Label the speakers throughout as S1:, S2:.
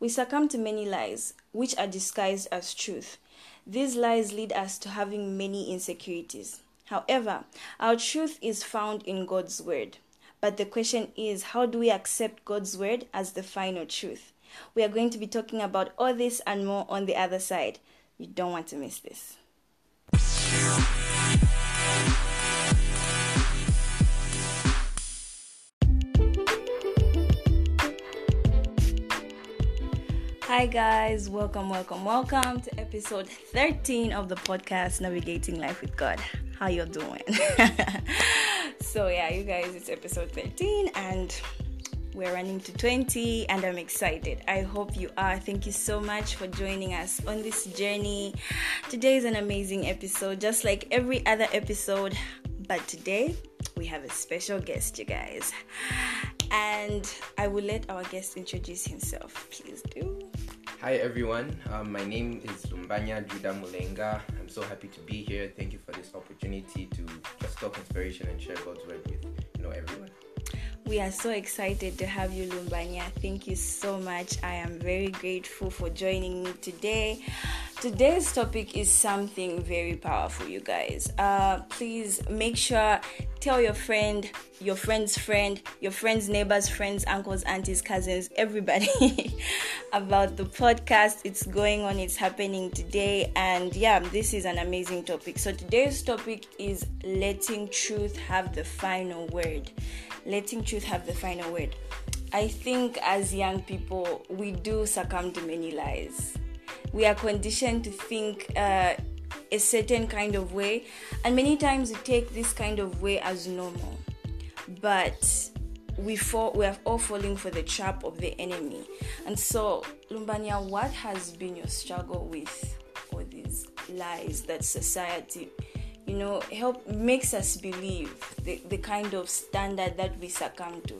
S1: We succumb to many lies, which are disguised as truth. These lies lead us to having many insecurities. However, our truth is found in God's Word. But the question is, how do we accept God's Word as the final truth? We are going to be talking about all this and more on the other side. You don't want to miss this. Hi, guys, welcome, welcome, welcome to episode 13 of the podcast Navigating Life with God. How you doing? so, yeah, you guys, it's episode 13 and we're running to 20 and I'm excited. I hope you are. Thank you so much for joining us on this journey. Today is an amazing episode, just like every other episode, but today we have a special guest, you guys. And I will let our guest introduce himself. Please do.
S2: Hi everyone, um, my name is Lumbanya Judah Mulenga. I'm so happy to be here. Thank you for this opportunity to just talk inspiration and share God's word with you know everyone.
S1: We are so excited to have you, Lumbanya. Thank you so much. I am very grateful for joining me today. Today's topic is something very powerful, you guys. Uh, please make sure tell your friend, your friend's friend, your friend's neighbors, friends, uncles, aunties, cousins, everybody about the podcast. It's going on, it's happening today, and yeah, this is an amazing topic. So today's topic is letting truth have the final word. Letting truth have the final word. I think as young people, we do succumb to many lies we are conditioned to think uh, a certain kind of way, and many times we take this kind of way as normal. But we fall, we are all falling for the trap of the enemy. And so, Lumbanya, what has been your struggle with all these lies that society, you know, help makes us believe the, the kind of standard that we succumb to?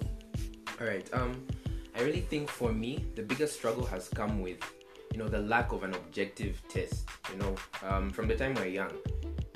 S2: All right. Um, I really think for me, the biggest struggle has come with you know the lack of an objective test you know um, from the time we're young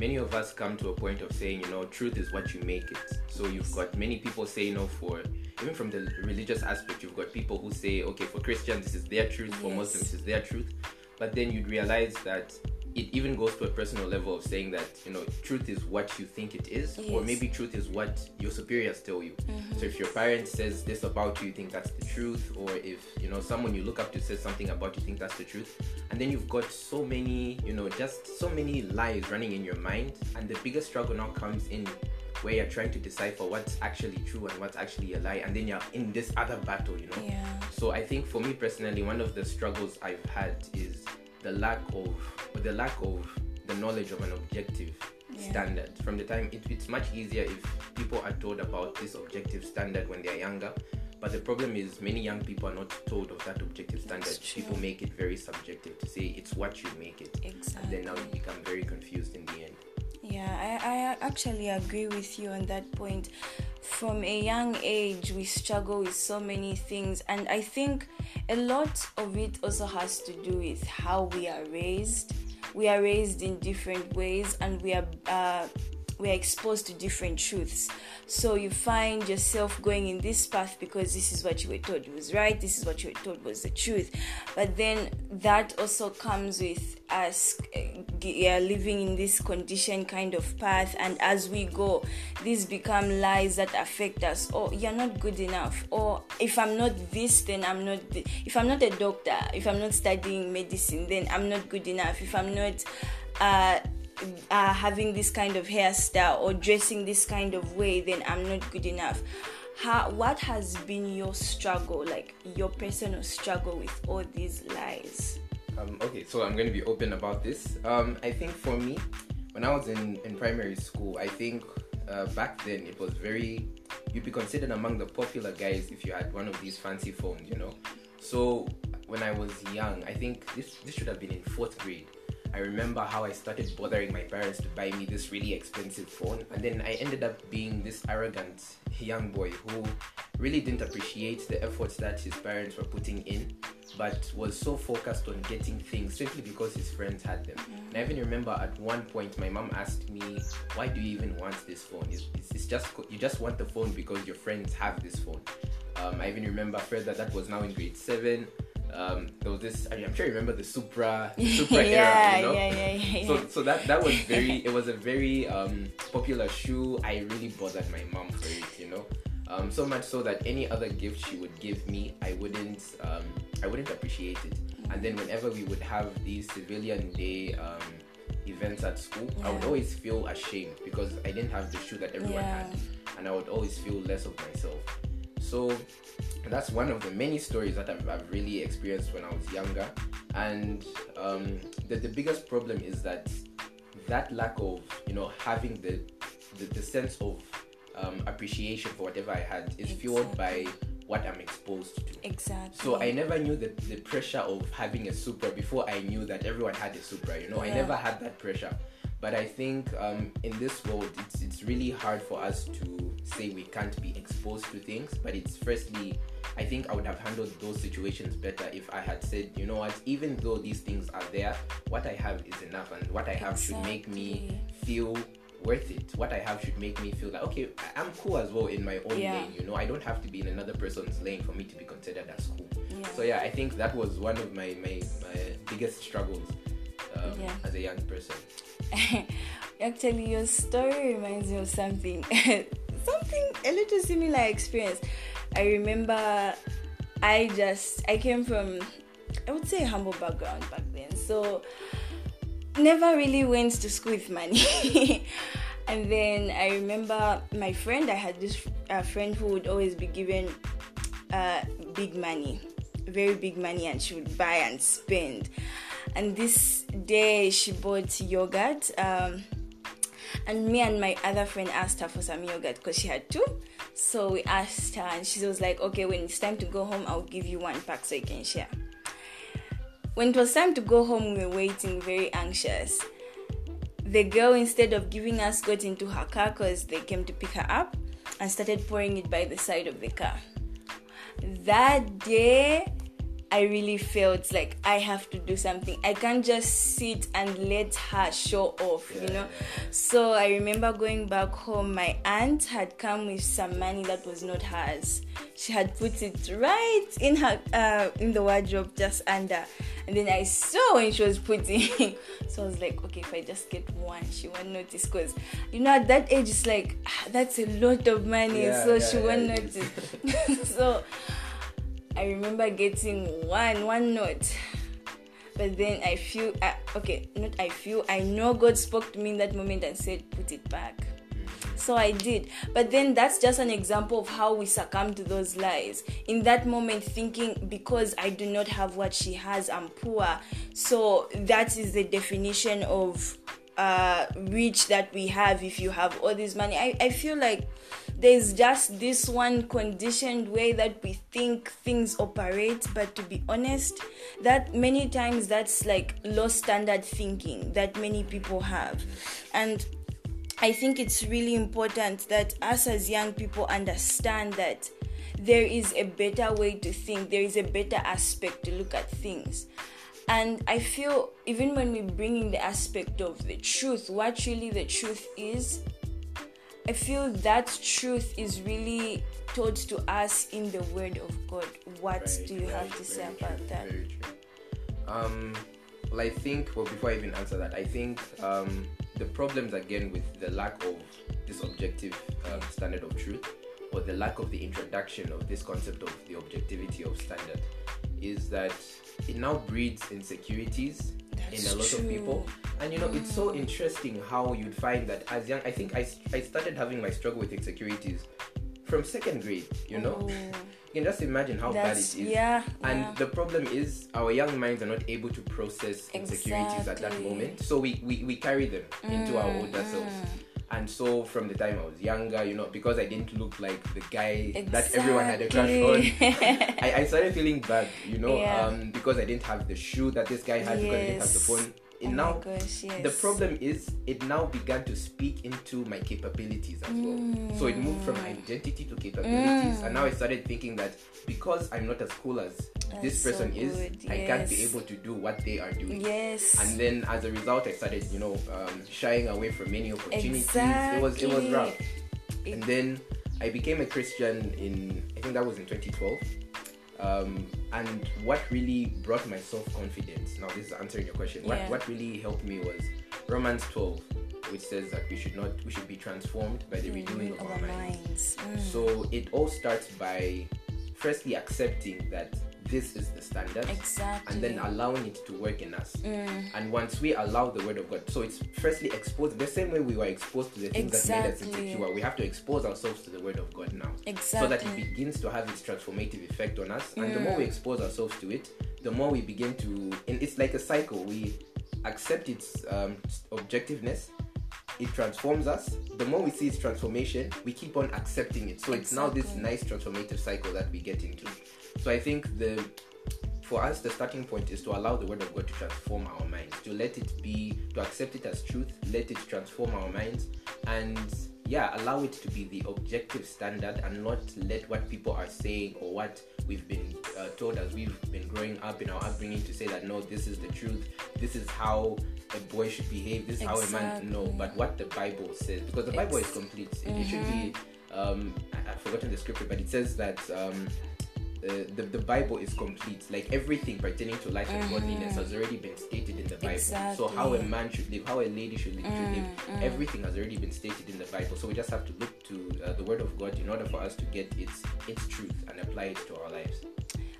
S2: many of us come to a point of saying you know truth is what you make it so you've got many people say you know for even from the religious aspect you've got people who say okay for christians this is their truth yes. for muslims this is their truth but then you'd realize that it even goes to a personal level of saying that you know truth is what you think it is yes. or maybe truth is what your superiors tell you mm-hmm. so if your parent says this about you you think that's the truth or if you know someone you look up to says something about you think that's the truth and then you've got so many you know just so many lies running in your mind and the biggest struggle now comes in where you're trying to decipher what's actually true and what's actually a lie and then you're in this other battle you know
S1: yeah.
S2: so i think for me personally one of the struggles i've had is the lack of the lack of the knowledge of an objective yeah. standard. From the time it, it's much easier if people are told about this objective standard when they're younger. But the problem is many young people are not told of that objective standard. people make it very subjective to say it's what you make it.
S1: Exactly.
S2: and then now you become very confused in the end
S1: yeah I, I actually agree with you on that point. From a young age we struggle with so many things and i think a lot of it also has to do with how we are raised. We are raised in different ways and we are uh, we are exposed to different truths. So you find yourself going in this path because this is what you were told was right, this is what you were told was the truth. But then that also comes with us uh, living in this condition kind of path, and as we go, these become lies that affect us. Oh, you're not good enough. Or if I'm not this, then I'm not. Th- if I'm not a doctor, if I'm not studying medicine, then I'm not good enough. If I'm not uh, uh, having this kind of hairstyle or dressing this kind of way, then I'm not good enough. How, what has been your struggle, like your personal struggle with all these lies?
S2: Um, okay, so I'm going to be open about this. Um, I think for me, when I was in, in primary school, I think uh, back then it was very, you'd be considered among the popular guys if you had one of these fancy phones, you know. So when I was young, I think this, this should have been in fourth grade. I remember how I started bothering my parents to buy me this really expensive phone, and then I ended up being this arrogant young boy who really didn't appreciate the efforts that his parents were putting in, but was so focused on getting things simply because his friends had them. And I even remember at one point my mom asked me, "Why do you even want this phone? It's, it's, it's just you just want the phone because your friends have this phone." Um, I even remember further that was now in grade seven um, there was this. I am sure you remember the Supra, the Supra
S1: yeah,
S2: era. You know?
S1: yeah, yeah, yeah, yeah.
S2: So, so that that was very. It was a very um, popular shoe. I really bothered my mom for it. You know, um, so much so that any other gift she would give me, I wouldn't. Um, I wouldn't appreciate it. And then whenever we would have these civilian day um, events at school, I would always feel ashamed because I didn't have the shoe that everyone
S1: Yeah.
S2: had, and I would always feel less of myself. So that's one of the many stories that I've, I've really experienced when I was younger. And um, the, the biggest problem is that that lack of, you know, having the, the, the sense of um, appreciation for whatever I had is fueled by what I'm exposed to.
S1: exactly.
S2: So I never knew the, the pressure of having a Supra before I knew that everyone had a Supra. You know, I never had that pressure. But I think um, in this world, it's, it's really hard for us to say we can't be exposed to things. But it's firstly, I think I would have handled those situations better if I had said, you know what, even though these things are there, what I have is enough, and what I have should make me feel worth it. What I have should make me feel like, okay, I'm cool as well in my own
S1: Yeah.
S2: lane. You know, I don't have to be in another person's lane for me to be considered as cool.
S1: Yeah.
S2: So yeah, I think that was one of my my, my biggest struggles um,
S1: Yeah.
S2: as a young person.
S1: Actually, your story reminds me of something, something a little similar experience. I remember, I just I came from, I would say, a humble background back then, so never really went to school with money. and then I remember my friend. I had this uh, friend who would always be given uh, big money, very big money, and she would buy and spend. And this day she bought yogurt. Um, and me and my other friend asked her for some yogurt because she had two. So we asked her, and she was like, "Okay, when it's time to go home, I'll give you one pack so you can share." When it was time to go home, we were waiting, very anxious. The girl, instead of giving us, got into her car because they came to pick her up and started pouring it by the side of the car. That day, I really felt like I have to do something. I can't just sit and let her show off, you know. So I remember going back home. My aunt had come with some money that was not hers. She had put it right in her uh, in the wardrobe, just under. And then I saw when she was putting. so I was like, okay, if I just get one, she won't notice. Cause you know at that age, it's like ah, that's a lot of money,
S2: Yeah,
S1: so
S2: yeah,
S1: she won't notice. so I remember getting one one note, but then I feel okay. Not I feel. I know God spoke to me in that moment and said, "Put it back." So I did. But then that's just an example of how we succumb to those lies. In that moment, thinking because I do not have what she has, I'm poor. So that is the definition of uh, rich that we have if you have all this money. I, I feel like there's just this one conditioned way that we think things operate, but to be honest, that many times that's like low standard thinking that many people have. And I think it's really important that us as young people understand that there is a better way to think, there is a better aspect to look at things. And I feel even when we bring in the aspect of the truth, what really the truth is, I feel that truth is really taught to us in the Word of God. What
S2: Right,
S1: do you have to say
S2: very
S1: about that?
S2: Very true. Um, well, I think. Well, before I even answer that, I think um, the problems again with the lack of this objective um, standard of truth, or the lack of the introduction of this concept of the objectivity of standard, is that it now breeds insecurities
S1: That's
S2: in a lot of people. And you know, it's so interesting how you'd find that as young. I think I, I started having my struggle with insecurities from second grade. You know,
S1: Oh,
S2: you can just imagine how bad it is.
S1: yeah.
S2: And
S1: yeah.
S2: the problem is our young minds are not able to process insecurities at that moment. So we, we, we carry them into our older
S1: Mm,
S2: selves. And so from the time I was younger, you know, because I didn't look like the guy that everyone had a crush on,
S1: Exactly.
S2: I, I started feeling bad, you know,
S1: Yeah.
S2: um, because I didn't have the shoe that this guy had, because I didn't have the
S1: Yes.
S2: Phone.
S1: Oh
S2: And now
S1: gosh, yes.
S2: the problem is it now began to speak into my capabilities as well. So it moved from identity to capabilities, and now I started thinking that because I'm not as cool as this
S1: That's so
S2: person is,
S1: good,
S2: I can't be able to do what they are doing.
S1: Yes.
S2: And then as a result, I started, you know, um, shying away from many opportunities. It was it was
S1: Exactly.
S2: rough. And then I became a Christian in I think that was in 2012. Um, and what really brought my self confidence, now this is answering your question, what,
S1: Yeah.
S2: what really helped me was Romans 12, which says that we should not, we should be transformed by the renewing of our minds.
S1: minds. Mm.
S2: So it all starts by firstly accepting that this is the standard
S1: exactly.
S2: and then allowing it to work in us.
S1: Mm.
S2: And once we allow the word of God, so it's firstly exposed the same way we were exposed to the things that made us
S1: Exactly.
S2: insecure. We have to expose ourselves to the word of God now,
S1: exactly.
S2: so that it begins to have its transformative effect on us. And the more
S1: Mm.
S2: we expose ourselves to it, the more we begin to. And it's like a cycle. We accept its um, objectiveness. It transforms us. The more we see its transformation, we keep on accepting it. So it's now this nice transformative cycle that we get into. So I think the for us the starting point is to allow the word of god to transform our minds to let it be to accept it as truth let it transform our minds and yeah allow it to be the objective standard and not let what people are saying or what we've been uh, told as we've been growing up in our upbringing to say that no this is the truth this is how a boy should behave this is how a man no but what the bible says because the bible is
S1: Ex-
S2: complete it, it should be um I, i've forgotten the scripture but it says that um uh, the, the Bible is complete. Like everything pertaining to life and godliness has already been stated in the Bible. So how a man should live, how a lady should live, should live, everything has already been stated in the Bible. So we just have to look to uh, the Word of God in order for us to get its its truth and apply it to our lives.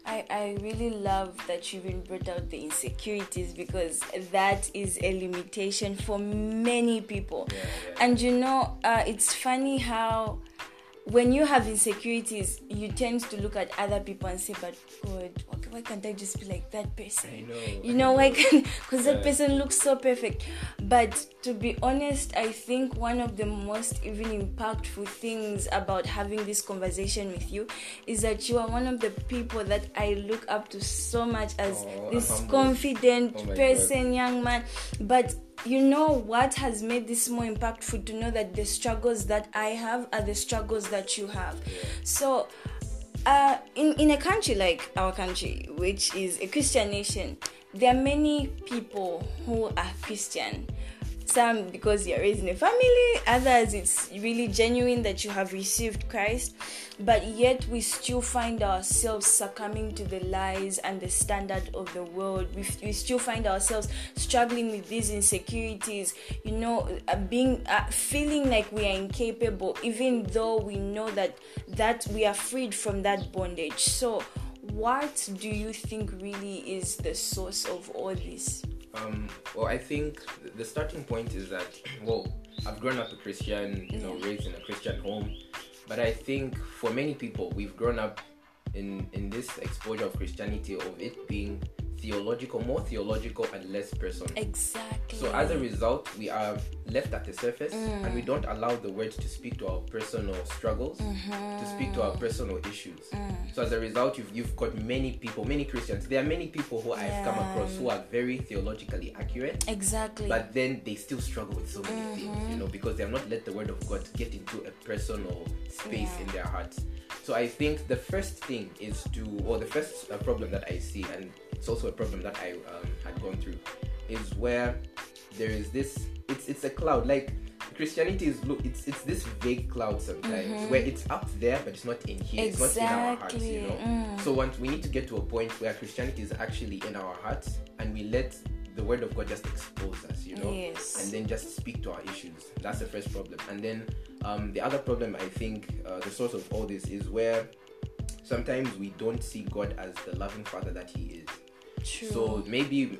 S1: I, I really love that you even brought out the insecurities because that is a limitation for many people.
S2: Yeah, yeah.
S1: And you know, uh, it's funny how when you have insecurities, you tend to look at other people and say, "But God, why, why can't I just be like that person?"
S2: I know.
S1: You know why? Can because that person looks so perfect. But to be honest, I think one of the most even impactful things about having this conversation with you is that you are one of the people that I look up to so much as
S2: Oh,
S1: this
S2: humble.
S1: confident
S2: Oh
S1: person, young man. But you know what has made this more impactful to know that the struggles that I have are the struggles that you have. So uh, in, in a country like our country, which is a Christian nation, there are many people who are Christian. Some because you're raised in a family, others it's really genuine that you have received Christ, but yet we still find ourselves succumbing to the lies and the standard of the world. We, we still find ourselves struggling with these insecurities, you know, uh, being uh, feeling like we are incapable, even though we know that that we are freed from that bondage. So, what do you think really is the source of all this?
S2: Um, well, I think the starting point is that, well, I've grown up a Christian, you know, raised in a Christian home, but I think for many people, we've grown up in in this exposure of Christianity of it being theological, more theological and less personal.
S1: Exactly.
S2: So as a result, we are left at the surface and we
S1: Mm.
S2: don't allow the word to speak to our personal struggles, to speak to our personal issues.
S1: Mm.
S2: So as a result, you've, you've got many people, many Christians. There are many people who I've come across who are very theologically accurate,
S1: exactly.
S2: but then they still struggle with so many things, you know, because they have not let the word of God get into a personal space
S1: Yeah.
S2: in their hearts. So I think the first thing is to, or the first uh, problem that I see, and it's also a problem that I um, had gone through, is where there is this. It's it's a cloud like. Christianity is look it's it's this vague cloud sometimes where it's up there but it's not in here it's not in our hearts you
S1: Mm-hmm.
S2: Know
S1: Mm.
S2: so once we need to get to a point where Christianity is actually in our hearts and we let the word of God just expose us, you know,
S1: Yes.
S2: and then just speak to our issues. That's the first problem. And then um, the other problem, I think, uh, the source of all this is where sometimes we don't see God as the loving Father that He is.
S1: True.
S2: So maybe.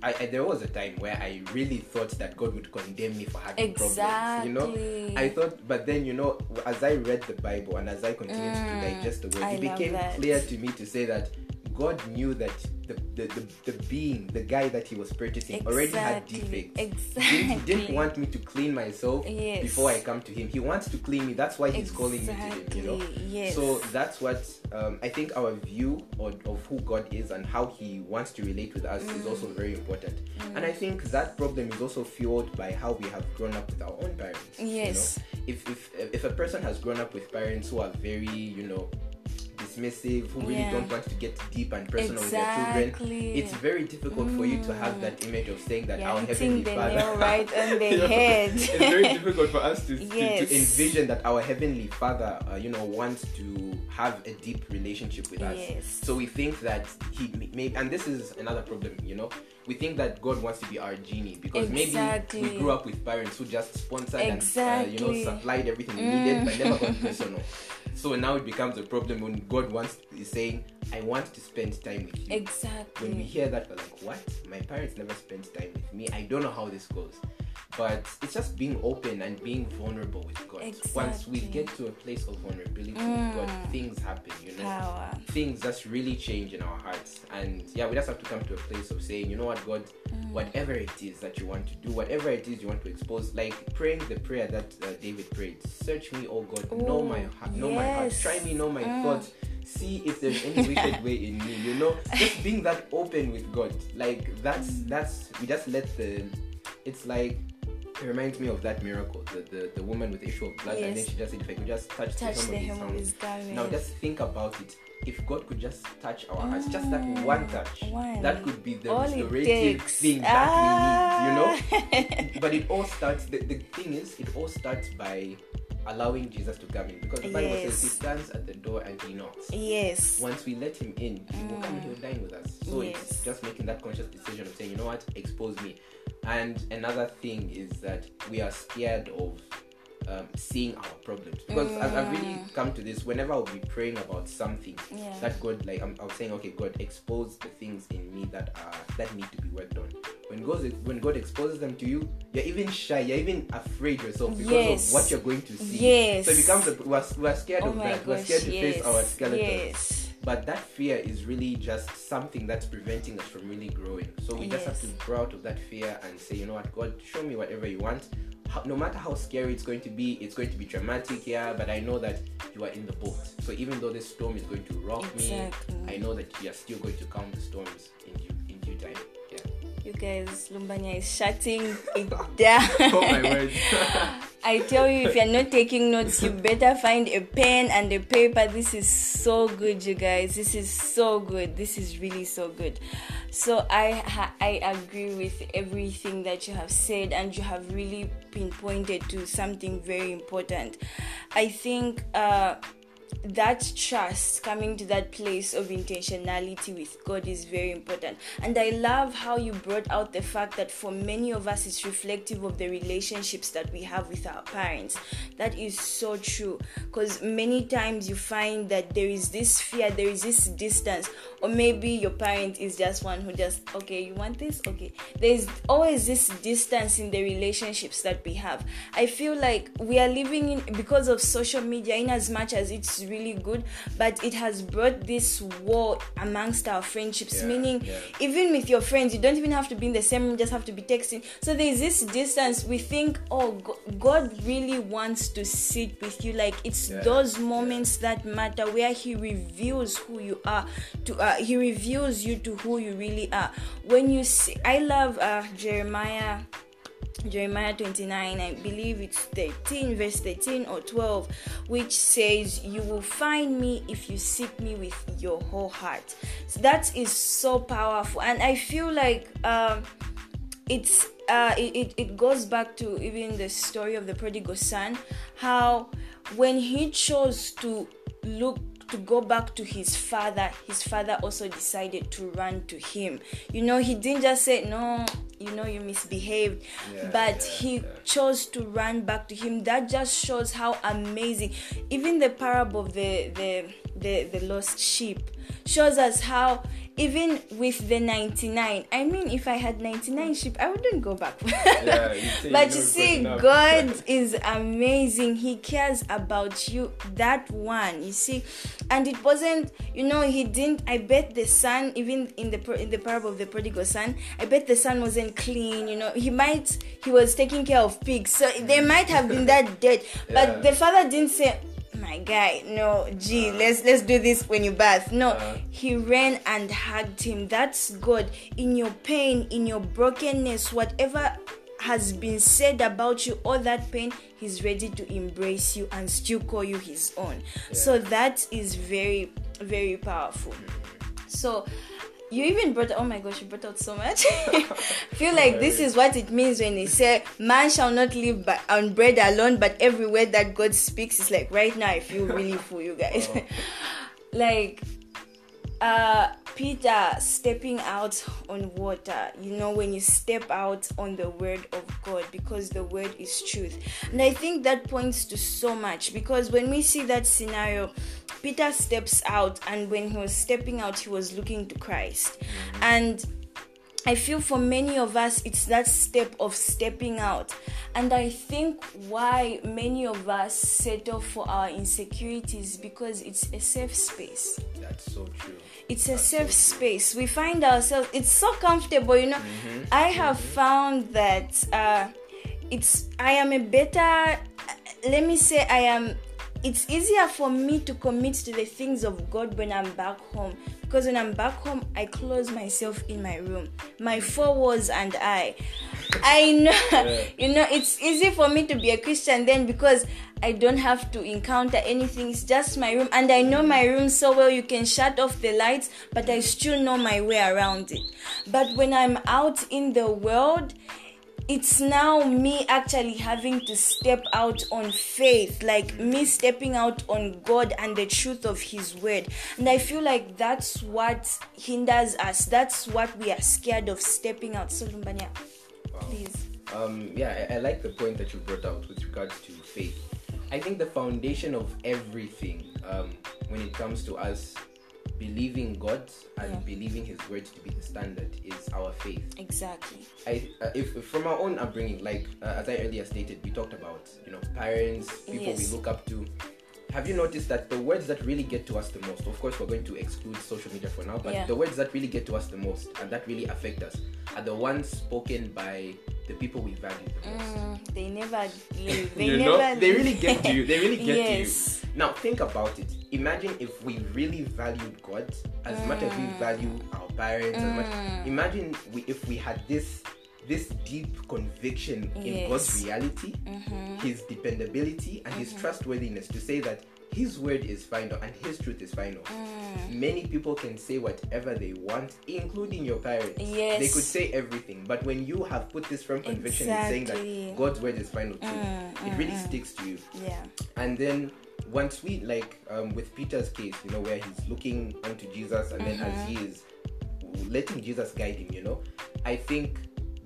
S2: I, I, there was a time where I really thought that God would condemn me for having problems. You know, I thought, but then you know, as I read the Bible and as I continued to mm, digest the word,
S1: I
S2: it became
S1: that.
S2: clear to me to say that God knew that the the, the, the being, the guy that he was purchasing, already had defects.
S1: Exactly.
S2: He didn't, he didn't want me to clean myself
S1: Yes.
S2: before I come to him. He wants to clean me. That's why he's calling me to him. You know.
S1: Yes.
S2: So that's what um, I think our view of, of who God is and how He wants to relate with us is also very important. And I think that problem is also fueled by how we have grown up with our own parents. you know.
S1: Yes.
S2: If if if a person has grown up with parents who are very, you know, dismissive, who really
S1: Yeah.
S2: don't want to get deep and personal with their children, it's very difficult for you to have that image of saying that
S1: Yeah,
S2: our heavenly
S1: the
S2: Father
S1: nail right on the
S2: You know,
S1: head.
S2: it's very difficult for us to, to-
S1: Yes.
S2: to, envision that our heavenly Father, uh, you know, wants to have a deep relationship with us.
S1: Yes.
S2: So we think that he may, and this is another problem, you know. We think that God wants to be our genie because
S1: Exactly.
S2: maybe we grew up with parents who just sponsored and uh,
S1: Mm.
S2: you know supplied everything we needed, but never got personal. So now it becomes a problem when God wants is saying, "I want to spend time with you."
S1: Exactly.
S2: when we hear that we're like what my parents never spent time with me i don't know how this goes but it's just being open and being vulnerable with god. Once we get to a place of vulnerability with
S1: Mm.
S2: god things happen you know?
S1: Power.
S2: things just really change in our hearts. And yeah we just have to come to a place of saying you know what god?
S1: Mm.
S2: whatever it is that you want to do whatever it is you want to expose like praying the prayer that uh, david prayed search me oh god. Know my heart know my heart. Try me know my
S1: Mm.
S2: thoughts. See if there's any wicked way in me you know? Just being that open with god. Like that's
S1: Mm.
S2: that's we just let the it's like it reminds me of that miracle the the, the woman with the issue of blood and then she just said if i could just touch,
S1: Touch
S2: the hem of his
S1: garment.
S2: now just think about it if god could just touch our hearts just that one touch
S1: Mm. One.
S2: that could be the
S1: All
S2: restorative thing that we need you know
S1: Ah.
S2: but it all starts the, the thing is it all starts by allowing jesus to come in because the bible says he stands at the door and he knocks
S1: yes.
S2: once we let him in, he will come and he will dine with us. So
S1: Yes.
S2: it's just making that conscious decision of saying, you know what, expose me. And another thing is that we are scared of um, seeing our problems because I've, I've really come to this. Whenever I'll be praying about something
S1: Yeah.
S2: that God, like I'm, I'm saying, okay, God, expose the things in me that are that need to be worked on. When God when God exposes them to you, you're even shy. You're even afraid yourself because
S1: Yes.
S2: of what you're going to see.
S1: Yes.
S2: So it becomes a, we're, we're scared
S1: Oh
S2: of that. we're scared to
S1: yes.
S2: face our skeletons.
S1: Yes.
S2: But that fear is really just something that's preventing us from really growing. So we just have to grow out of that fear and say, you know what, God, show me whatever you want. How, no matter how scary it's going to be, it's going to be dramatic, yeah, but I know that you are in the boat. So even though this storm is going to rock
S1: Exactly.
S2: me, I know that you are still going to calm the storms in due, in due time.
S1: You guys, Lumbanya is shutting it down.
S2: oh my word.
S1: I tell you, if you're not taking notes, you better find a pen and a paper. This is so good, you guys. This is so good. This is really so good. So I I agree with everything that you have said, and you have really pinpointed to something very important. I think. Uh, that trust coming to that place of intentionality with God is very important. And I love how you brought out the fact that for many of us, it's reflective of the relationships that we have with our parents. That is so true. Because many times you find that there is this fear, there is this distance, or maybe your parent is just one who just, okay, you want this? Okay. There's always this distance in the relationships that we have. I feel like we are living in, because of social media, in as much as it's really good, but it has brought this war amongst our friendships,
S2: Yeah,
S1: meaning
S2: yeah.
S1: even with your friends, you don't even have to be in the same room, just have to be texting. So there's this distance. We think, oh, God really wants to sit with you. Like it's
S2: Yeah,
S1: those moments that matter where He reveals who you are to. Uh, he reveals you to who you really are. When you see, I love uh, Jeremiah. Jeremiah 29, I believe it's 13, verse 13 or 12, which says, You will find me if you seek me with your whole heart. So that is so powerful. And I feel like um, it's uh, it, it, it goes back to even the story of the prodigal son, how when he chose to look to go back to his father, his father also decided to run to him. You know, he didn't just say, No, you know, you misbehaved,
S2: Yeah,
S1: but
S2: yeah,
S1: he
S2: yeah.
S1: chose to run back to him. That just shows how amazing. Even the parable of the the the, the lost sheep shows us how even with the 99 i mean if i had 99 sheep i wouldn't go back.
S2: Yeah, you'd
S1: but
S2: you
S1: you see god is amazing. He cares about you that one you see. And it wasn't you know he didn't i bet the son even in the in the parable of the prodigal son i bet the son wasn't clean you know. He might he was taking care of pigs so they might have been that dead.
S2: Yeah.
S1: but the father didn't say my guy. No gee let's let's do this when you bath. No
S2: Uh.
S1: he ran and hugged him. That's god in your pain in your brokenness whatever has been said about you all that pain he's ready to embrace you and still call you his own. So that is very very powerful. So you even brought oh my gosh you brought out so much. I feel like this is what it means when they say man shall not live by, on bread alone but every word that god speaks is like right now i feel really full you guys. Like uh peter stepping out on water. You know when you step out on the word of god because the word is truth. And i think that points to so much because when we see that scenario peter steps out and when he was stepping out he was looking to christ. And I feel for many of us, it's that step of stepping out. And I think why many of us settle for our insecurities because it's a safe space.
S2: That's so true.
S1: It's a safe space. We find ourselves, it's so comfortable, you know. Mm-hmm. I have mm-hmm. found that uh, it's, I am a better, uh, let me say, I am it's easier for me to commit to the things of God when I'm back home because when I'm back home, I close myself in my room, my four walls, and I. I know,
S2: Yeah.
S1: you know, it's easy for me to be a Christian then because I don't have to encounter anything. It's just my room, and I know my room so well. You can shut off the lights, but I still know my way around it. But when I'm out in the world, it's now me actually having to step out on faith, like me stepping out on God and the truth of His word. And I feel like that's what hinders us. That's what we are scared of stepping out. So, Lumbanya, please.
S2: Um, yeah, I, I like the point that you brought out with regards to faith. I think the foundation of everything um, when it comes to us believing God and
S1: Yeah.
S2: believing His word to be the standard is our faith.
S1: Exactly.
S2: I, uh, if, if from our own upbringing, like uh, as I earlier stated, we talked about you know parents, people
S1: Yes.
S2: we look up to. Have you noticed that the words that really get to us the most? Of course, we're going to exclude social media for now, but
S1: Yeah.
S2: the words that really get to us the most and that really affect us are the ones spoken by the people we value the most.
S1: Mm, they never leave. They
S2: you
S1: never
S2: know, they really get to you. They really get
S1: Yes.
S2: to you. Now think about it. Imagine if we really valued God as much as we
S1: Mm.
S2: value our parents. As much, imagine we, if we had this this deep conviction in God's reality,
S1: Mm-hmm.
S2: His dependability, and His trustworthiness to say that His word is final and His truth is final.
S1: Mm.
S2: Many people can say whatever they want, including your parents.
S1: Yes.
S2: They could say everything, but when you have put this firm conviction in saying that God's word is final truth,
S1: Mm,
S2: it really sticks to you.
S1: Yeah.
S2: And then once we like um, with Peter's case, you know, where he's looking unto Jesus, and then as he is letting Jesus guide him, you know, I think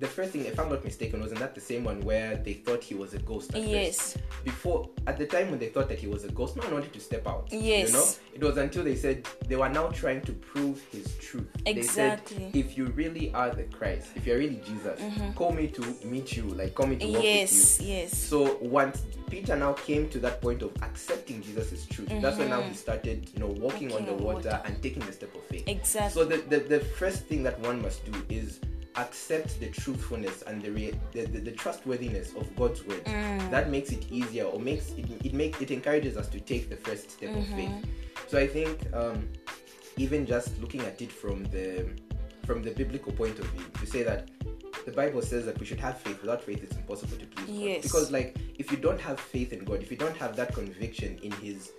S2: the first thing, if I'm not mistaken, wasn't that the same one where they thought he was a ghost? At
S1: Yes.
S2: First? Before, at the time when they thought that he was a ghost, no one wanted to step out.
S1: Yes.
S2: You know, it was until they said they were now trying to prove his truth.
S1: Exactly.
S2: They said, if you really are the Christ, if you're really Jesus, call me to meet you, like call me to walk with you.
S1: Yes. Yes.
S2: So once Peter now came to that point of accepting Jesus' truth, that's when now he started, you know, walking, on
S1: Mm-hmm.
S2: The water,
S1: water.
S2: and taking the step of faith.
S1: Exactly.
S2: So the, the, the first thing that one must do is accept the truthfulness and the, rea- the, the, the trustworthiness of God's word.
S1: Mm.
S2: That makes it easier or makes it it makes it encourages us to take the first step of
S1: Mm-hmm.
S2: faith. So I think um, even just looking at it from the from the biblical point of view, to say that the Bible says that we should have faith. Without faith, it's impossible to please God. Because like if you don't have faith in God, if you don't have that conviction in His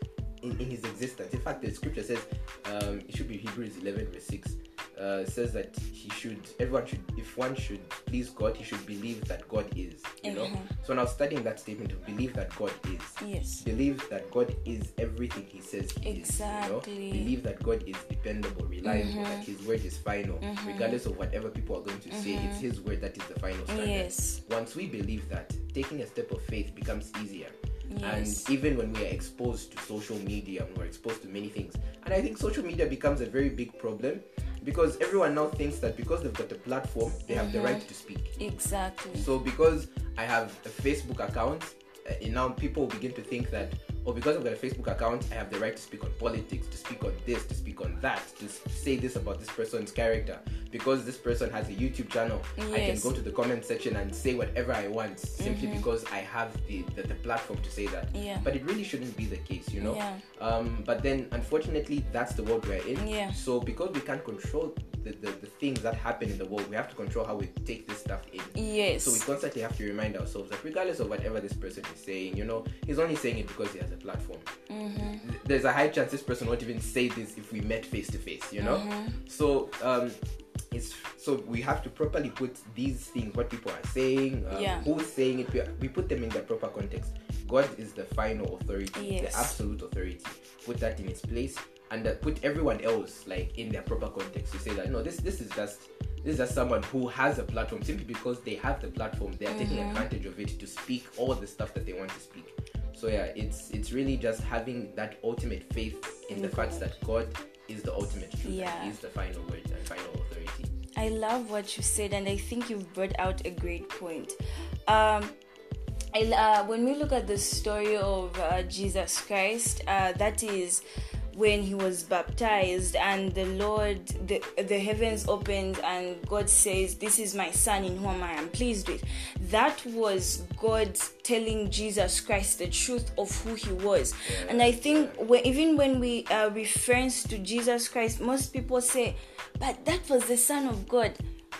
S2: in, in His existence, in fact, the Scripture says um, it should be Hebrews eleven verse six. Uh, says that he should everyone should if one should please God, he should believe that God is. You know.
S1: Mhm.
S2: So now studying that statement to believe that God is
S1: Yes.
S2: believe that God is everything He says He is.
S1: Exactly.
S2: You know? Believe that God is dependable, reliable, that His word is final, regardless of whatever people are going to say. It's His word that is the final standard.
S1: Yes.
S2: Once we believe that, taking a step of faith becomes easier.
S1: Yes.
S2: And even when we are exposed to social media, when we're exposed to many things, and I think social media becomes a very big problem because everyone now thinks that because they've got a platform, they have the
S1: Mm-hmm.
S2: right to speak.
S1: Exactly.
S2: So because I have a Facebook account, uh, now people begin to think that, oh, because I've got a Facebook account, I have the right to speak on politics, to speak on this, to speak on that, to say this about this person's character. Because this person has a YouTube channel, I can go to the comment section and say whatever I want simply because I have the, the, the platform to say that.
S1: Yeah.
S2: But it really shouldn't be the case, you know?
S1: Yeah.
S2: Um, but then, unfortunately, that's the world we're in.
S1: Yeah.
S2: So because we can't control the, the, the things that happen in the world. We have to control how we take this stuff in.
S1: Yes.
S2: So we constantly have to remind ourselves that regardless of whatever this person is saying, you know, he's only saying it because he has a platform.
S1: Mm-hmm.
S2: There's a high chance this person won't even say this if we met face to face, you know?
S1: Mm-hmm.
S2: So um it's so we have to properly put these things, what people are saying, um,
S1: Yeah.
S2: who's saying it, we, we put them in their proper context. God is the final authority,
S1: Yes.
S2: the absolute authority. Put that in its place and uh, put everyone else like in their proper context to say that no, this this is just this is just someone who has a platform simply because they have the platform. They are taking
S1: Mm-hmm.
S2: advantage of it to speak all the stuff that they want to speak. So yeah, it's it's really just having that ultimate faith in the fact that God is the ultimate truth.
S1: Yeah.
S2: He is the final word and final authority.
S1: I love what you said, and I think you've brought out a great point. Um, I, uh, when we look at the story of uh, Jesus Christ, uh, that is when he was baptized, and the Lord, the, the heavens opened, and God says, This is my son in whom I am pleased with. That was God telling Jesus Christ the truth of who he was. And I think when, even when we uh, reference to Jesus Christ, most people say, But that was the Son of God.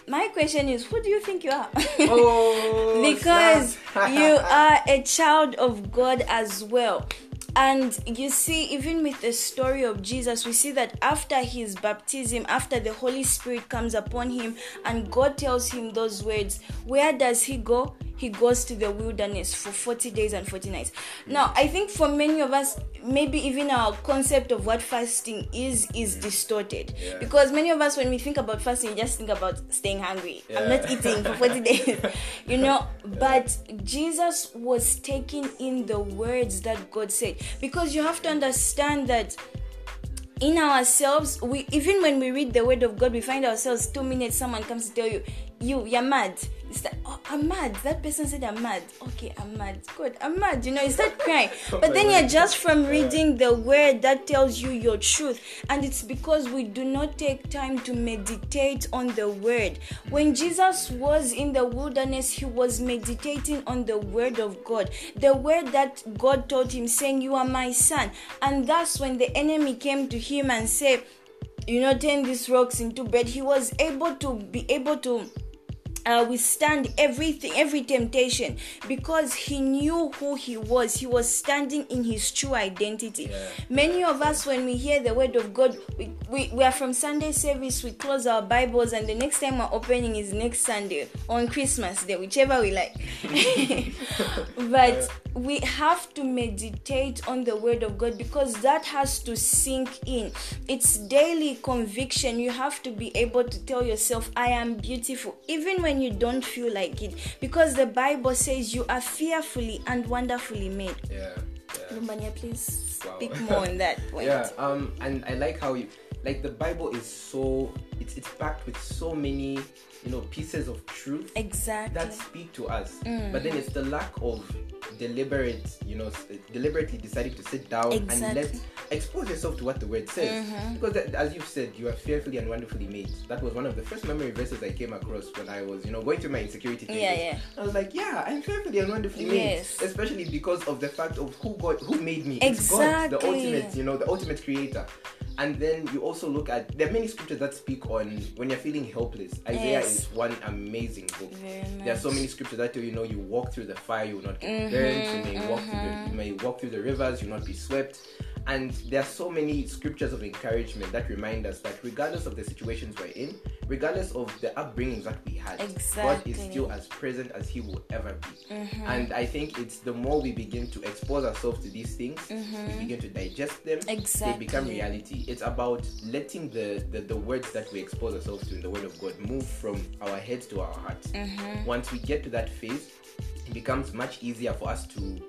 S1: My question is, who do you think you are?
S2: Oh,
S1: because you are a child of God as well. And you see, even with the story of Jesus, we see that after his baptism, after the Holy Spirit comes upon him and God tells him those words, where does he go? He goes to the wilderness for 40 days and 40 nights. Now, I think for many of us, maybe even our concept of what fasting is is distorted.
S2: Yeah.
S1: Because many of us, when we think about fasting, we just think about staying hungry. I'm not eating for 40 days, you know. But Jesus was taking in the words that God said because you have to understand that in ourselves, we even when we read the word of God, we find ourselves two minutes. Someone comes to tell you, "You, you're mad." It's like, "Oh, I'm mad." That person said, "I'm mad." Okay, I'm mad. Good, I'm mad. You know, you start crying. But then you're just from reading the word that tells you your truth, and it's because we do not take time to meditate on the word. When Jesus was in the wilderness, he was meditating on the word of God, the word that God told him, saying, "You are my son." And that's when the enemy came to him and said, "You know, turn these rocks into bread." He was able to be able to uh, withstand everything, every temptation, because he knew who he was. He was standing in his true identity.
S2: Yeah.
S1: Many of us, when we hear the word of God, we, we, we are from Sunday service, we close our Bibles, and the next time we're opening is next Sunday on Christmas Day, whichever we like. but we have to meditate on the word of God because that has to sink in. It's daily conviction. You have to be able to tell yourself, I am beautiful, even when you don't feel like it. Because the Bible says you are fearfully and wonderfully made.
S2: Yeah. yeah.
S1: Lumbanya, please
S2: Wow.
S1: speak more on that point.
S2: Yeah, um, and I like how you like the Bible is so it's it's packed with so many you know pieces of truth
S1: Exactly.
S2: that speak to us.
S1: Mm.
S2: But then it's the lack of deliberate, you know, deliberately deciding to sit down and let
S1: Exactly.
S2: expose yourself to what the word says.
S1: Mm-hmm.
S2: Because that, as you've said, you are fearfully and wonderfully made. That was one of the first memory verses I came across when I was, you know, going through my insecurity.
S1: Yeah, yeah.
S2: I was like, yeah, I'm fearfully and wonderfully made. Especially because of the fact of who God, who made me. It's God, the ultimate, you know, the ultimate creator. And then you also look at there are many scriptures that speak on when you're feeling helpless. Isaiah
S1: Yes.
S2: Is one amazing book.
S1: Very
S2: There are so many scriptures that tell you, know you walk through the fire, you will not get burnt. You may walk through the mm-hmm, you may walk through the rivers, you will not be swept. And there are so many scriptures of encouragement that remind us that regardless of the situations we're in, regardless of the upbringings that we had, God is still as present as He will ever be. And I think it's the more we begin to expose ourselves to these things, we begin to digest them, they become reality. It's about letting the, the, the words that we expose ourselves to in the Word of God move from our heads to our hearts.
S1: Mm-hmm.
S2: Once we get to that phase, it becomes much easier for us to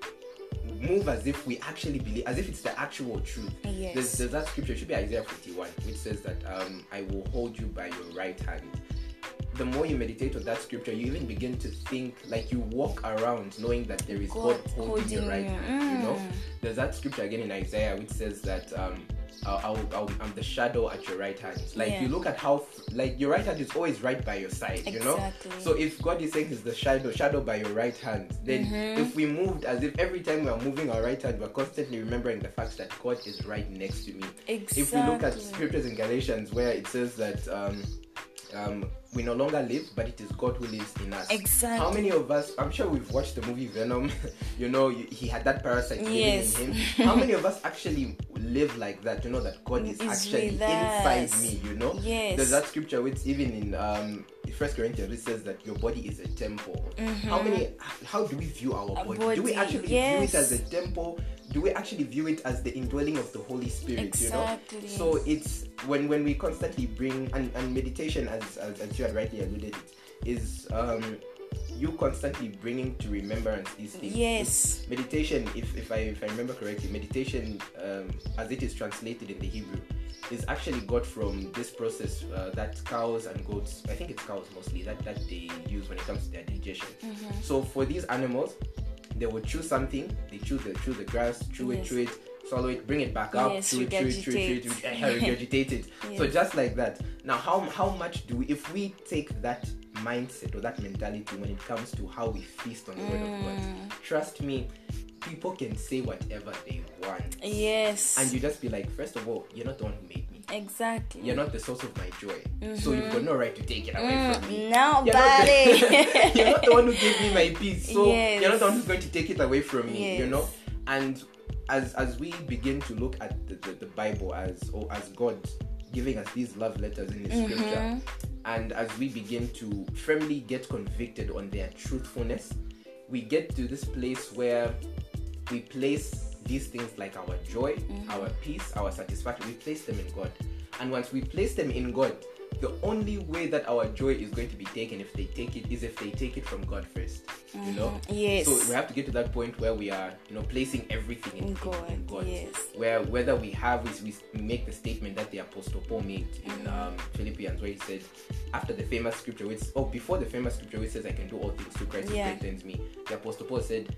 S2: move as if we actually believe, as if it's the actual truth.
S1: Yes.
S2: There's, there's that scripture, it should be Isaiah 51, which says that um, I will hold you by your right hand. The more you meditate on that scripture, you even begin to think like you walk around knowing that there is God,
S1: God
S2: holding, your right hand. You know,
S1: Mm.
S2: there's that scripture again in Isaiah which says that um, I'll, I'll, I'm the shadow at your right hand. Like
S1: Yeah.
S2: you look at how like your right hand is always right by your side. You know, so if God is saying He's the shadow, shadow by your right hand, then
S1: Mm-hmm.
S2: if we moved as if every time we are moving our right hand, we're constantly remembering the fact that God is right next to me. If we look at scriptures in Galatians where it says that um, um, we no longer live, but it is God who lives in us.
S1: Exactly.
S2: How many of us? I'm sure we've watched the movie Venom. you know, you, he had that parasite
S1: Yes.
S2: living in him. How many of us actually live like that? You know that God is,
S1: Is
S2: actually inside me. You know.
S1: Yes.
S2: There's that scripture which even in um First Corinthians it says that your body is a temple. How many? How do we view our
S1: Mm-hmm.
S2: Body? Do we actually
S1: yes.
S2: view it as a temple? Do we actually view it as the indwelling of the Holy Spirit?
S1: Exactly.
S2: You know. So it's when when we constantly bring and, and meditation as, as as you had rightly alluded is um you constantly bringing to remembrance these things.
S1: Yes.
S2: Meditation, if, if I if I remember correctly, meditation um, as it is translated in the Hebrew is actually got from this process uh, that cows and goats, I think it's cows mostly, that, that they use when it comes to their digestion.
S1: Mm-hmm.
S2: So for these animals, they will chew something, they chew the chew the grass, chew
S1: Yes.
S2: it, chew it, swallow it, bring it back up,
S1: Yes,
S2: chew it, chew it, chew it, chew it, chew it,
S1: regurgitate.
S2: it. So just like that. Now, how how much do we, if we take that mindset or that mentality when it comes to how we feast on the word of
S1: Mm.
S2: God? Trust me, people can say whatever they want,
S1: Yes.
S2: and you just be like, first of all, you're not the one who made me.
S1: Exactly.
S2: You're not the source of my joy, so you've got no right to take it away from me.
S1: Mm, now,
S2: You're not,
S1: buddy.
S2: the, you're not the one who gave me my peace, so
S1: Yes.
S2: you're not the one who's going to take it away from me. You know, and as as we begin to look at the, the, the Bible as or as God giving us these love letters in His
S1: Mm-hmm.
S2: Scripture, and as we begin to firmly get convicted on their truthfulness, we get to this place where we place these things like our joy,
S1: Mm-hmm.
S2: our peace, our satisfaction. We place them in God, and once we place them in God, the only way that our joy is going to be taken if they take it is if they take it from God first. You know.
S1: Mm-hmm. Yes.
S2: So we have to get to that point where we are, you know, placing everything in,
S1: In God,
S2: in God.
S1: yes.
S2: Where whether we have is we make the statement that the apostle Paul made in
S1: Mm-hmm.
S2: um, Philippians, where he said, after the famous scripture, which oh before the famous scripture which says, "I can do all things through Christ who
S1: Yeah.
S2: strengthens me." The apostle Paul said,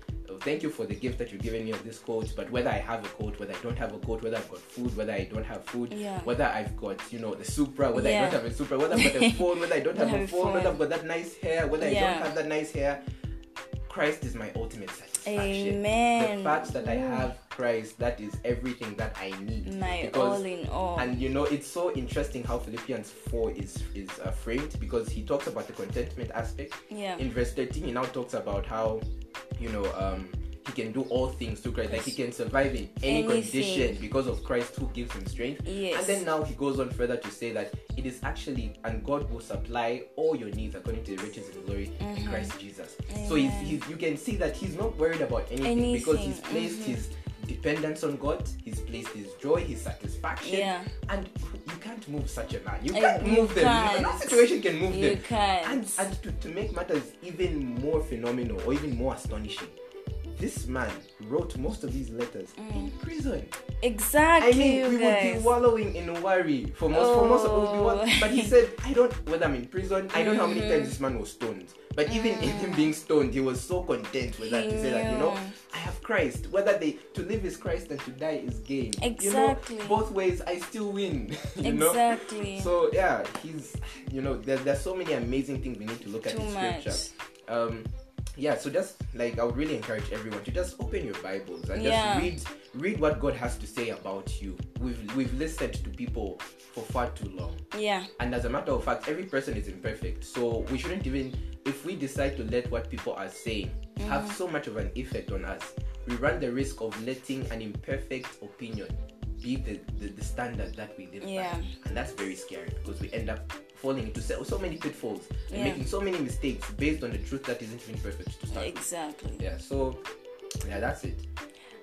S2: "Thank you for the gift that you've given me of this coat, but whether I have a coat, whether I don't have a coat, whether I've got food, whether I don't have food,
S1: Yeah.
S2: whether I've got you know the Supra, whether I don't have a Supra, whether I've got a phone, whether I don't have a phone, whether. I've got that nice hair, whether I don't have that nice hair." Christ is my ultimate satisfaction.
S1: Amen.
S2: The fact that I have Christ, that is everything that I need.
S1: My
S2: Because-
S1: all in all.
S2: And you know, it's so interesting how Philippians 4 is is uh, framed because he talks about the contentment aspect.
S1: Yeah.
S2: In verse 13, he now talks about how, you know, um, he can do all things through Christ. Like he can survive in any
S1: Anything.
S2: condition because of Christ who gives him strength.
S1: Yes.
S2: And then now he goes on further to say that it is actually, and God will supply all your needs according to the riches and glory in Christ Jesus. So he's,
S1: Mm-hmm.
S2: He's, you can see that he's not worried about anything, because he's
S1: Anything, Mm-hmm.
S2: placed his dependence on God, he's placed his joy, his satisfaction,
S1: Yeah.
S2: and you can't move such a man. You
S1: Uh,
S2: can't
S1: you
S2: move them.
S1: can't.
S2: No situation can move
S1: You
S2: them.
S1: can't.
S2: And, and to, to make matters even more phenomenal or even more astonishing, this man wrote most of these letters in prison.
S1: exactly.
S2: I mean,
S1: Mm.
S2: we would be wallowing in worry for most for most of be wall-
S1: Oh.
S2: But he said, I don't whether I'm in prison. I don't know how many
S1: Mm-hmm.
S2: times this man was stoned. But even in him being stoned, he was so content with that. He said that you know, I have Christ. Whether they to live is Christ and to die is gain.
S1: Exactly.
S2: You know, both ways I still win. you know.
S1: Exactly.
S2: So yeah, he's you know there, there's so many amazing things we need to look at
S1: Too
S2: in scripture. Um, yeah, so just like I would really encourage everyone to just open your Bibles and
S1: Yeah.
S2: just read read what God has to say about you. We've we've listened to people for far too long.
S1: Yeah.
S2: And as a matter of fact, every person is imperfect. So we shouldn't even, if we decide to let what people are saying have mm-hmm. so much of an effect on us, we run the risk of letting an imperfect opinion be the, the, the standard that we live
S1: Yeah.
S2: by. And that's very scary because we end up falling into so, so many pitfalls and
S1: Yeah.
S2: making so many mistakes based on the truth that isn't even perfect to start with.
S1: Exactly.
S2: Yeah, so yeah, that's it.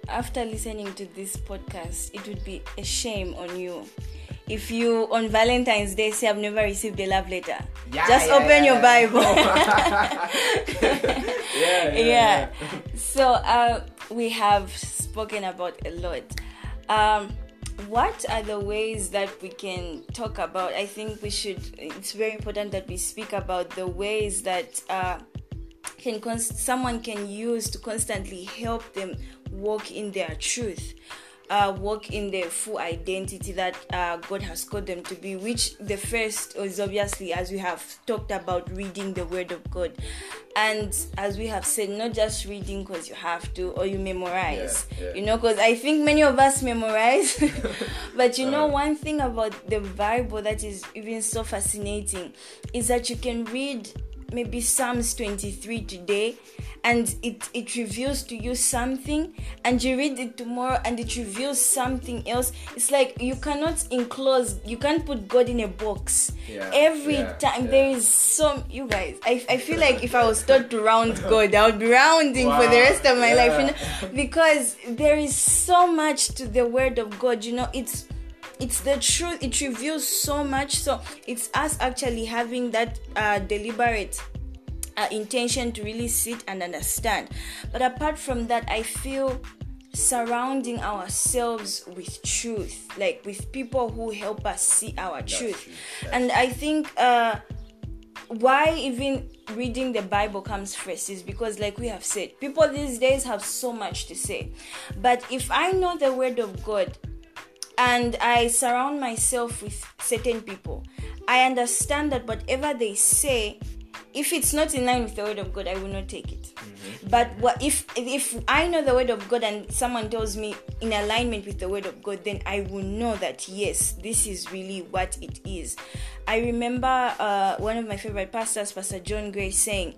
S1: After listening to this podcast, it would be a shame on you if you on Valentine's Day say I've never received a love letter.
S2: Yeah,
S1: Just
S2: yeah,
S1: open
S2: yeah,
S1: your. Bible.
S2: yeah, yeah,
S1: yeah. So uh, we have spoken about a lot. Um, what are the ways that we can talk about? I think we should. It's very important that we speak about the ways that uh, can const- someone can use to constantly help them walk in their truth. Uh, walk in the full identity that uh, God has called them to be. Which the first is obviously, as we have talked about, reading the Word of God, and as we have said, not just reading because you have to or you memorize.
S2: Yeah, yeah.
S1: You know, because I think many of us memorize, but you know,
S2: Uh.
S1: one thing about the Bible that is even so fascinating is that you can read maybe Psalms 23 today and it, it reveals to you something and you read it tomorrow and it reveals something else. It's like you cannot enclose you can't put god in a box.
S2: Yeah,
S1: every
S2: yeah,
S1: time
S2: yeah.
S1: there is some you guys I, I feel like if i was taught to round god i would be rounding for the rest of my life you know? Because there is so much to the word of god you know? It's it's the truth it reveals so much. So it's us actually having that uh, deliberate uh, intention to really sit and understand. But apart from that i feel surrounding ourselves with truth like with people who help us see our truth.
S2: true. That's
S1: and i think uh why even reading the bible comes first is because like we have said people these days have so much to say. But if i know the word of god and I surround myself with certain people, I understand that whatever they say, if it's not in line with the word of God, I will not take it. But what if if I know the word of God and someone tells me in alignment with the word of God, then I will know that yes, this is really what it is. I remember uh, one of my favorite pastors, Pastor John Gray, saying,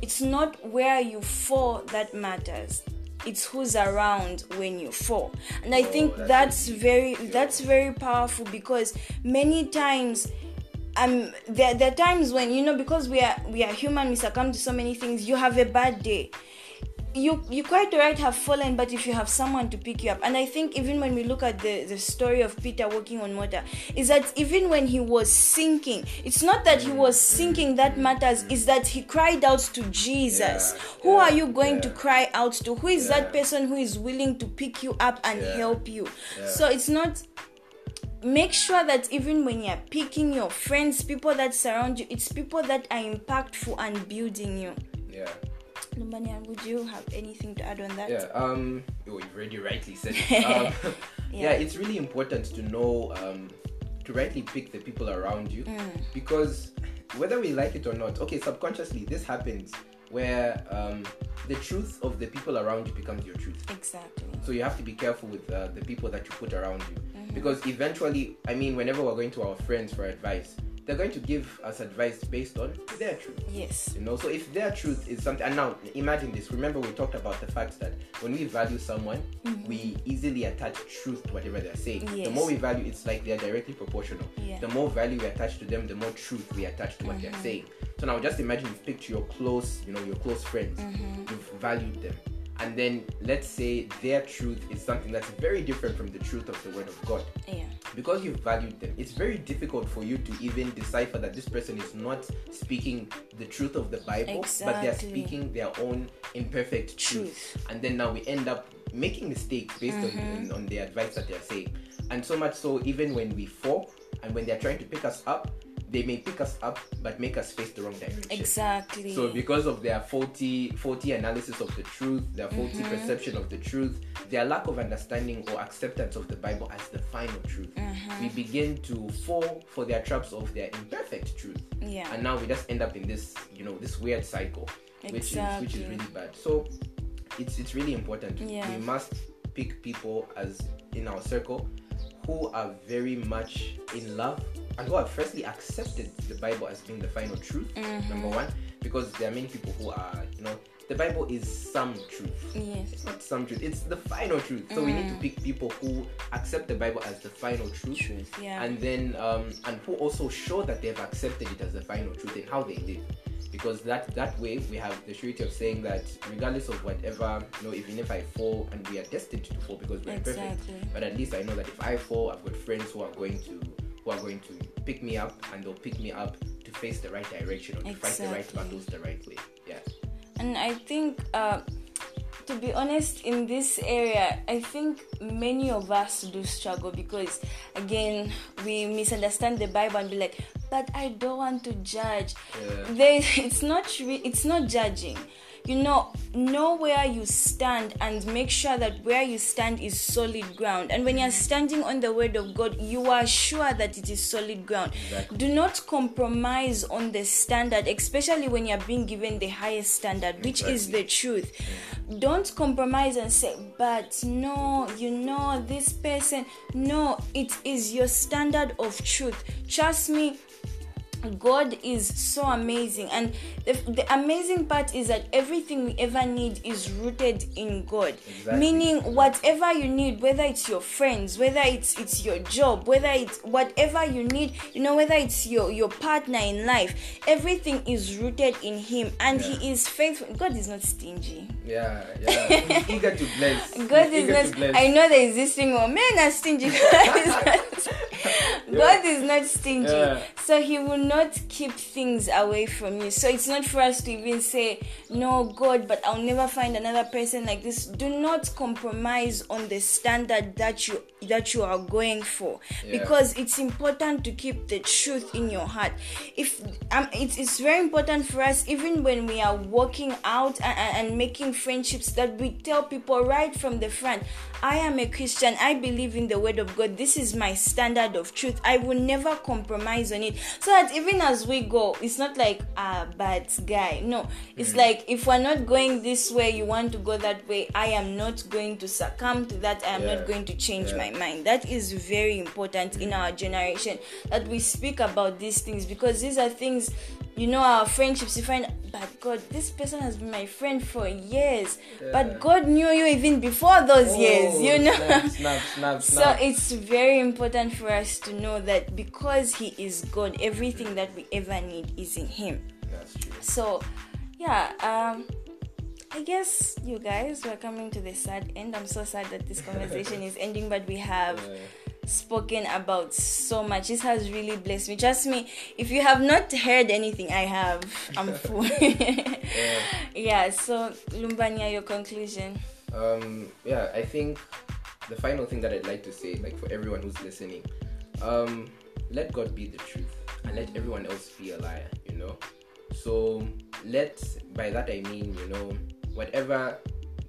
S1: "It's not where you fall that matters." It's who's around when you fall, and I think
S2: that's
S1: that's very that's very powerful because many times um there, there are times when you know because we are we are human we succumb to so many things you have a bad day you you quite right have fallen but if you have someone to pick you up and i think even when we look at the the story of peter walking on water is that even when he was sinking it's not that he was sinking that matters is that he cried out to jesus
S2: Yeah,
S1: who
S2: yeah,
S1: are you going to cry out to who is
S2: Yeah.
S1: that person who is willing to pick you up and
S2: Yeah.
S1: help you
S2: Yeah.
S1: so it's not make sure that even when you're picking your friends people that surround you it's people that are impactful and building you
S2: Yeah.
S1: Lumbanya, would you have anything to add on that
S2: Yeah, um, oh, you've already rightly said it. Um, yeah.
S1: Yeah.
S2: it's really important to know, um, to rightly pick the people around you
S1: Mm.
S2: because whether we like it or not, okay, subconsciously, this happens where um, the truth of the people around you becomes your truth.
S1: exactly
S2: So you have to be careful with uh, the people that you put around you
S1: Mm-hmm.
S2: because eventually, I mean, whenever we're going to our friends for advice, they're going to give us advice based on their truth.
S1: yes
S2: You know, so if their truth is something, and now imagine this. Remember, we talked about the fact that when we value someone, mm-hmm. we easily attach truth to whatever they're saying. The more we value, it's like they're directly proportional.
S1: Yeah.
S2: The more value we attach to them, the more truth we attach to what they're mm-hmm. saying. So now, just imagine you've picked your close, you know, your close friends. Mm-hmm. You've valued them, and then let's say their truth is something that's very different from the truth of the Word of God
S1: yeah
S2: because you've valued them, it's very difficult for you to even decipher that this person is not speaking the truth of the Bible, but they're speaking their own imperfect truth.
S1: Truth.
S2: And then now we end up making mistakes based on, mm-hmm. on the advice that they're saying. And so much so, even when we fall and when they're trying to pick us up, they may pick us up but make us face the wrong direction.
S1: exactly
S2: So because of their faulty faulty analysis of the truth, their faulty
S1: Mm-hmm.
S2: perception of the truth, their lack of understanding or acceptance of the Bible as the final truth,
S1: Mm-hmm.
S2: we begin to fall for their traps of their imperfect truth.
S1: yeah
S2: And now we just end up in this, you know, this weird cycle, which is which is really bad. So it's it's really important.
S1: Yeah.
S2: We must pick people as in our circle who are very much in love and who have firstly accepted the Bible as being the final truth.
S1: Mm-hmm.
S2: Number one, because there are many people who are, you know, the Bible is some truth.
S1: yes
S2: It's not some truth, it's the final truth. So we need to pick people who accept the Bible as the final truth.
S1: Mm. Truth, yeah.
S2: And then um and who also show that they've accepted it as the final truth in how they live. Because that that way we have the surety of saying that regardless of whatever, you know, even if I fall and we are destined to fall because we're
S1: Exactly.
S2: perfect. But at least I know that if I fall, I've got friends who are going to who are going to pick me up and they'll pick me up to face the right direction or to fight the right battles the right way. Yeah.
S1: and i think uh, to be honest in this area i think many of us do struggle because again we misunderstand the bible and be like but i don't want to judge
S2: Yeah.
S1: there it's not re- it's not judging you know know where you stand and make sure that where you stand is solid ground. And when you're standing on the word of god you are sure that it is solid ground.
S2: Exactly.
S1: do not compromise on the standard especially when you're being given the highest standard which is the truth. Don't compromise and say but no you know this person no it is your standard of truth. Trust me God is so amazing, and the, the amazing part is that everything we ever need is rooted in God.
S2: Exactly.
S1: Meaning, whatever you need, whether it's your friends, whether it's it's your job, whether it's whatever you need, you know, whether it's your your partner in life, everything is rooted in Him, and
S2: Yeah.
S1: He is faithful. God is not stingy.
S2: Yeah, yeah. He's eager to bless.
S1: God
S2: He's
S1: is not. I know there is this thing. Oh, men are stingy. God is not. God is not stingy.
S2: Yeah.
S1: So He will not keep things away from you. So it's not for us to even say, "No, God, but I'll never find another person like this." Do not compromise on the standard that you that you are going for,
S2: Yeah.
S1: because it's important to keep the truth in your heart. If um, it's it's very important for us, even when we are walking out and, and, making friendships, that we tell people right from the front, I am a Christian. I believe in the Word of God. This is my standard of truth. I will never compromise on it. So that even as we go, it's not like ah bad guy. No, it's like if we're not going this way, you want to go that way. I am not going to succumb to that. I am
S2: Yeah.
S1: not going to change
S2: Yeah.
S1: my mind. That is very important in our generation that we speak about these things because these are things, you know, our friendships. You find, but God, this person has been my friend for years,
S2: Yeah.
S1: but God knew you even before those years,
S2: Oh,
S1: you know.
S2: Snap, snap, snap,
S1: So it's very important for us to know that because He is God, everything that we ever need is in Him.
S2: That's true.
S1: So, yeah, um, I guess you guys we're coming to the sad end. I'm so sad that this conversation is ending, but we have
S2: Yeah.
S1: spoken about so much. This has really blessed me. Trust me, if you have not heard anything, I have. I'm full.
S2: Yeah.
S1: yeah. So, Lumbanya, your conclusion.
S2: um yeah i think the final thing that i'd like to say like for everyone who's listening um let god be the truth and let everyone else be a liar you know so let by that i mean you know whatever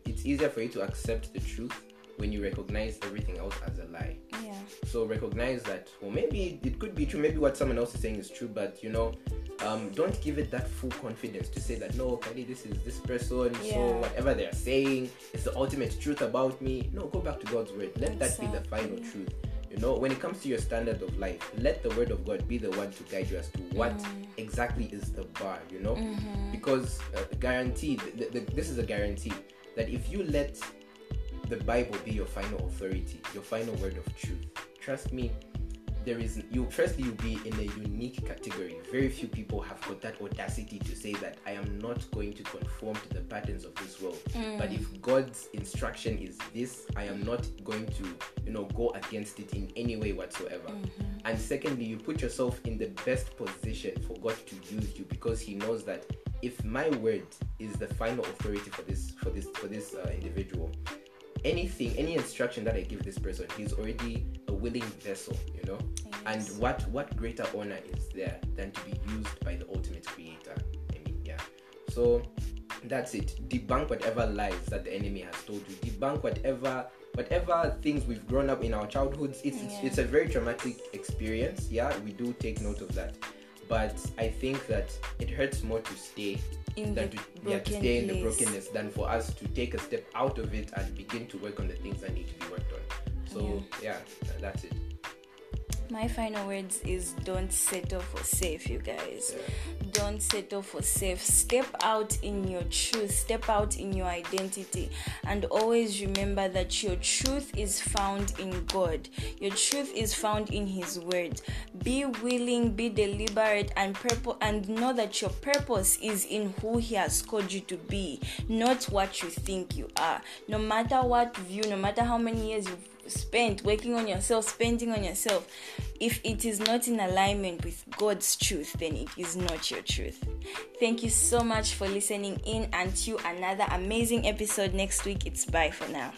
S2: it's easier for you to accept the truth when you recognize everything else as a lie
S1: Yeah.
S2: so recognize that well maybe it could be true maybe what someone else is saying is true but you know um, don't give it that full confidence to say that no Kali, this is this person
S1: Yeah.
S2: so whatever they're saying is the ultimate truth about me no go back to god's word let that be the final
S1: Exactly.
S2: truth you know when it comes to your standard of life let the word of god be the one to guide you as to what
S1: Mm.
S2: exactly is the bar you know
S1: Mm-hmm.
S2: because uh, guaranteed th- th- this is a guarantee that if you let the bible be your final authority your final word of truth trust me there is you firstly you'll be in a unique category. Very few people have got that audacity to say that i am not going to conform to the patterns of this world. But if god's instruction is this i am not going to you know go against it in any way whatsoever. And secondly you put yourself in the best position for god to use you because he knows that if my word is the final authority for this for this for this uh, individual anything any instruction that i give this person he's already willing vessel you know? And what what greater honor is there than to be used by the ultimate creator? I mean yeah. So that's it. Debunk whatever lies that the enemy has told you. Debunk whatever whatever things we've grown up in our childhoods. It's it's,
S1: Yeah.
S2: it's a very traumatic experience. Yeah we do take note of that. But i think that it hurts more to stay
S1: In
S2: than to, yeah, to stay in the brokenness than for us to take a step out of it and begin to work on the things that need to be worked on so yeah, tha- that's it
S1: My final words is don't settle for safe, you guys. Don't settle for safe. Step out in your truth, step out in your identity, and always remember that your truth is found in God. Your truth is found in His Word. Be willing, be deliberate, and purpose, and know that your purpose is in who He has called you to be, not what you think you are. No matter what view, no matter how many years you've spent working on yourself, spending on yourself, if it is not in alignment with God's truth, then it is not your truth. Thank you so much for listening in. Until another amazing episode next week, it's bye for now.